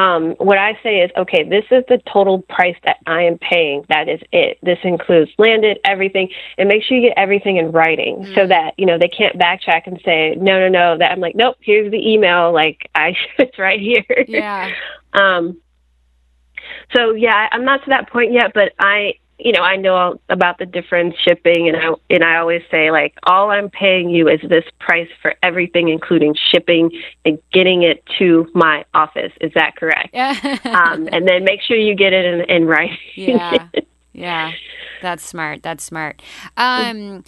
um, what I say is, okay, this is the total price that I am paying. That is it. This includes landed, everything, and make sure you get everything in writing mm-hmm. so that you know they can't backtrack and say, no, no, no. That I'm like, nope. Here's the email. Like I, it's right here.
Yeah.
um. So yeah, I'm not to that point yet, but I you know, I know about the different shipping, and I and I always say like, all I'm paying you is this price for everything, including shipping and getting it to my office. Is that correct? um, and then make sure you get it in, in writing.
yeah, yeah, that's smart. That's smart. Um,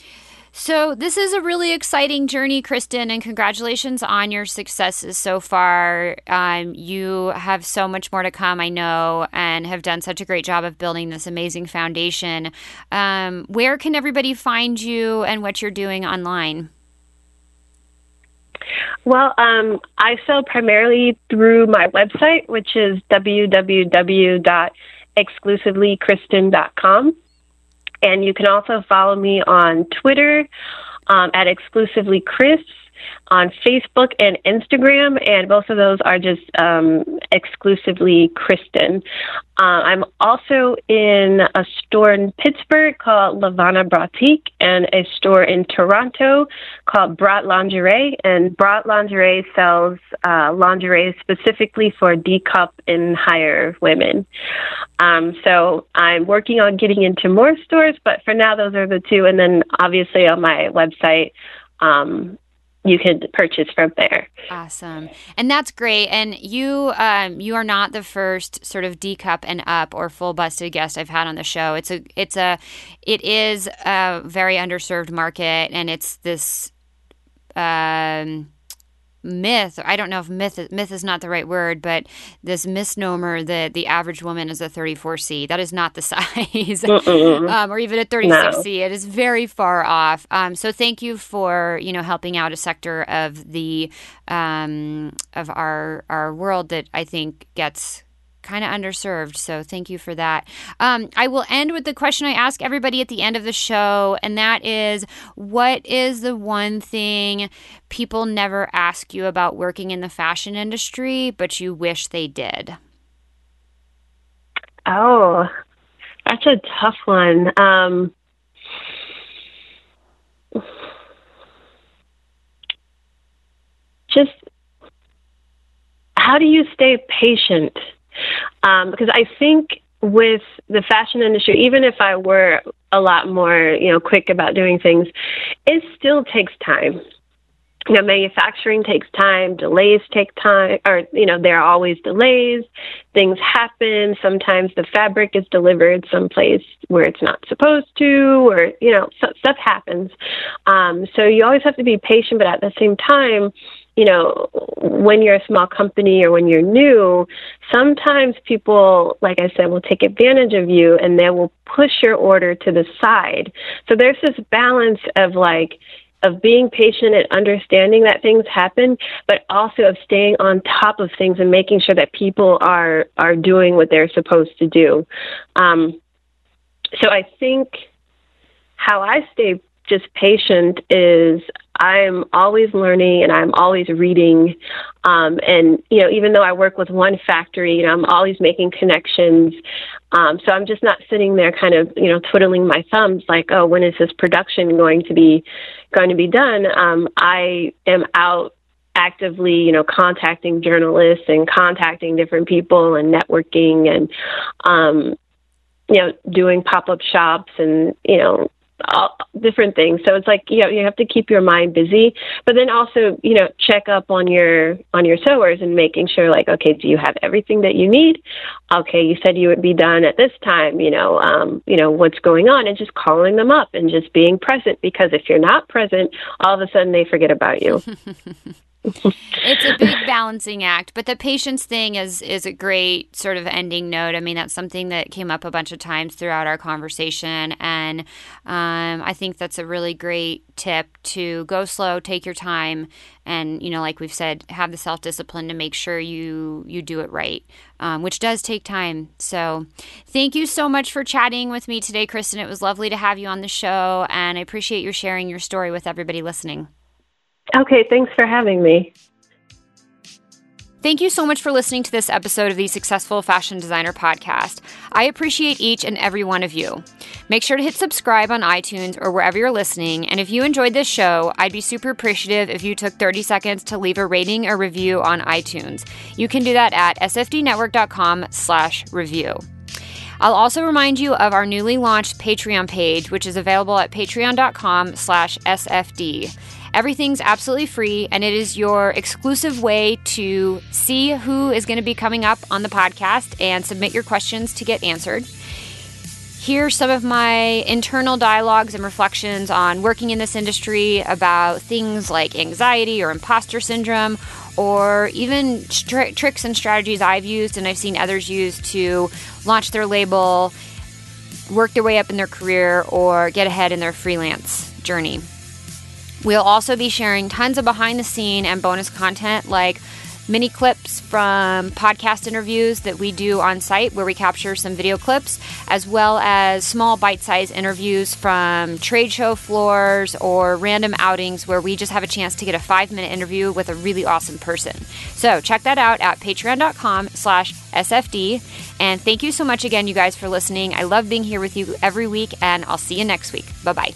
so, this is a really exciting journey, Kristen, and congratulations on your successes so far. Um, you have so much more to come, I know, and have done such a great job of building this amazing foundation. Um, where can everybody find you and what you're doing online?
Well, um, I sell primarily through my website, which is www.exclusivelykristen.com. And you can also follow me on Twitter um, at exclusively Chris on Facebook and Instagram, and both of those are just um, exclusively Kristen. Uh, I'm also in a store in Pittsburgh called Lavana Boutique and a store in Toronto called Brat Lingerie. And Brat Lingerie sells uh, lingerie specifically for D cup and higher women. Um, so I'm working on getting into more stores, but for now, those are the two. And then obviously on my website, um, you can purchase from there.
Awesome, and that's great. And you, um, you are not the first sort of D cup and up or full busted guest I've had on the show. It's a, it's a, it is a very underserved market, and it's this. Um, myth i don't know if myth myth is not the right word but this misnomer that the average woman is a 34c that is not the size um, or even a 36c no. it is very far off. Um, so thank you for you know helping out a sector of the um, of our our world that i think gets kind of underserved. So thank you for that. Um, I will end with the question I ask everybody at the end of the show, and that is what is the one thing people never ask you about working in the fashion industry, but you wish they did?
Oh, that's a tough one. Um, just how do you stay patient? Um, because I think with the fashion industry, even if I were a lot more, you know, quick about doing things, it still takes time. You know, manufacturing takes time, delays take time, or, you know, there are always delays. Things happen. Sometimes the fabric is delivered someplace where it's not supposed to, or, you know, stuff happens. Um, so you always have to be patient, but at the same time, you know, when you're a small company or when you're new, sometimes people, like I said, will take advantage of you and they will push your order to the side. So there's this balance of like, of being patient and understanding that things happen, but also of staying on top of things and making sure that people are are doing what they're supposed to do. Um, so I think how I stay just patient is I'm always learning and I'm always reading. Um, and, you know, even though I work with one factory, you know, I'm always making connections. Um, so I'm just not sitting there kind of, you know, twiddling my thumbs like, oh, when is this production going to be going to be done? Um, I am out actively, you know, contacting journalists and contacting different people and networking and, um, you know, doing pop up shops and, you know, all different things. So it's like you know you have to keep your mind busy, but then also you know check up on your on your sewers and making sure like okay, do you have everything that you need? Okay, you said you would be done at this time. You know, um, you know what's going on, and just calling them up and just being present because if you're not present, all of a sudden they forget about you.
it's a big balancing act, but the patience thing is is a great sort of ending note. I mean, that's something that came up a bunch of times throughout our conversation, and um, I think that's a really great tip to go slow, take your time, and you know, like we've said, have the self discipline to make sure you you do it right, um, which does take time. So, thank you so much for chatting with me today, Kristen. It was lovely to have you on the show, and I appreciate you sharing your story with everybody listening.
Okay, thanks for having me.
Thank you so much for listening to this episode of the Successful Fashion Designer Podcast. I appreciate each and every one of you. Make sure to hit subscribe on iTunes or wherever you're listening. And if you enjoyed this show, I'd be super appreciative if you took 30 seconds to leave a rating or review on iTunes. You can do that at sfdnetwork.com slash review. I'll also remind you of our newly launched Patreon page, which is available at patreon.com slash sfd. Everything's absolutely free, and it is your exclusive way to see who is going to be coming up on the podcast and submit your questions to get answered. Hear some of my internal dialogues and reflections on working in this industry about things like anxiety or imposter syndrome, or even stri- tricks and strategies I've used and I've seen others use to launch their label, work their way up in their career, or get ahead in their freelance journey. We'll also be sharing tons of behind the scene and bonus content like mini clips from podcast interviews that we do on site where we capture some video clips, as well as small bite sized interviews from trade show floors or random outings where we just have a chance to get a five minute interview with a really awesome person. So check that out at patreon.com slash SFD. And thank you so much again, you guys, for listening. I love being here with you every week, and I'll see you next week. Bye bye.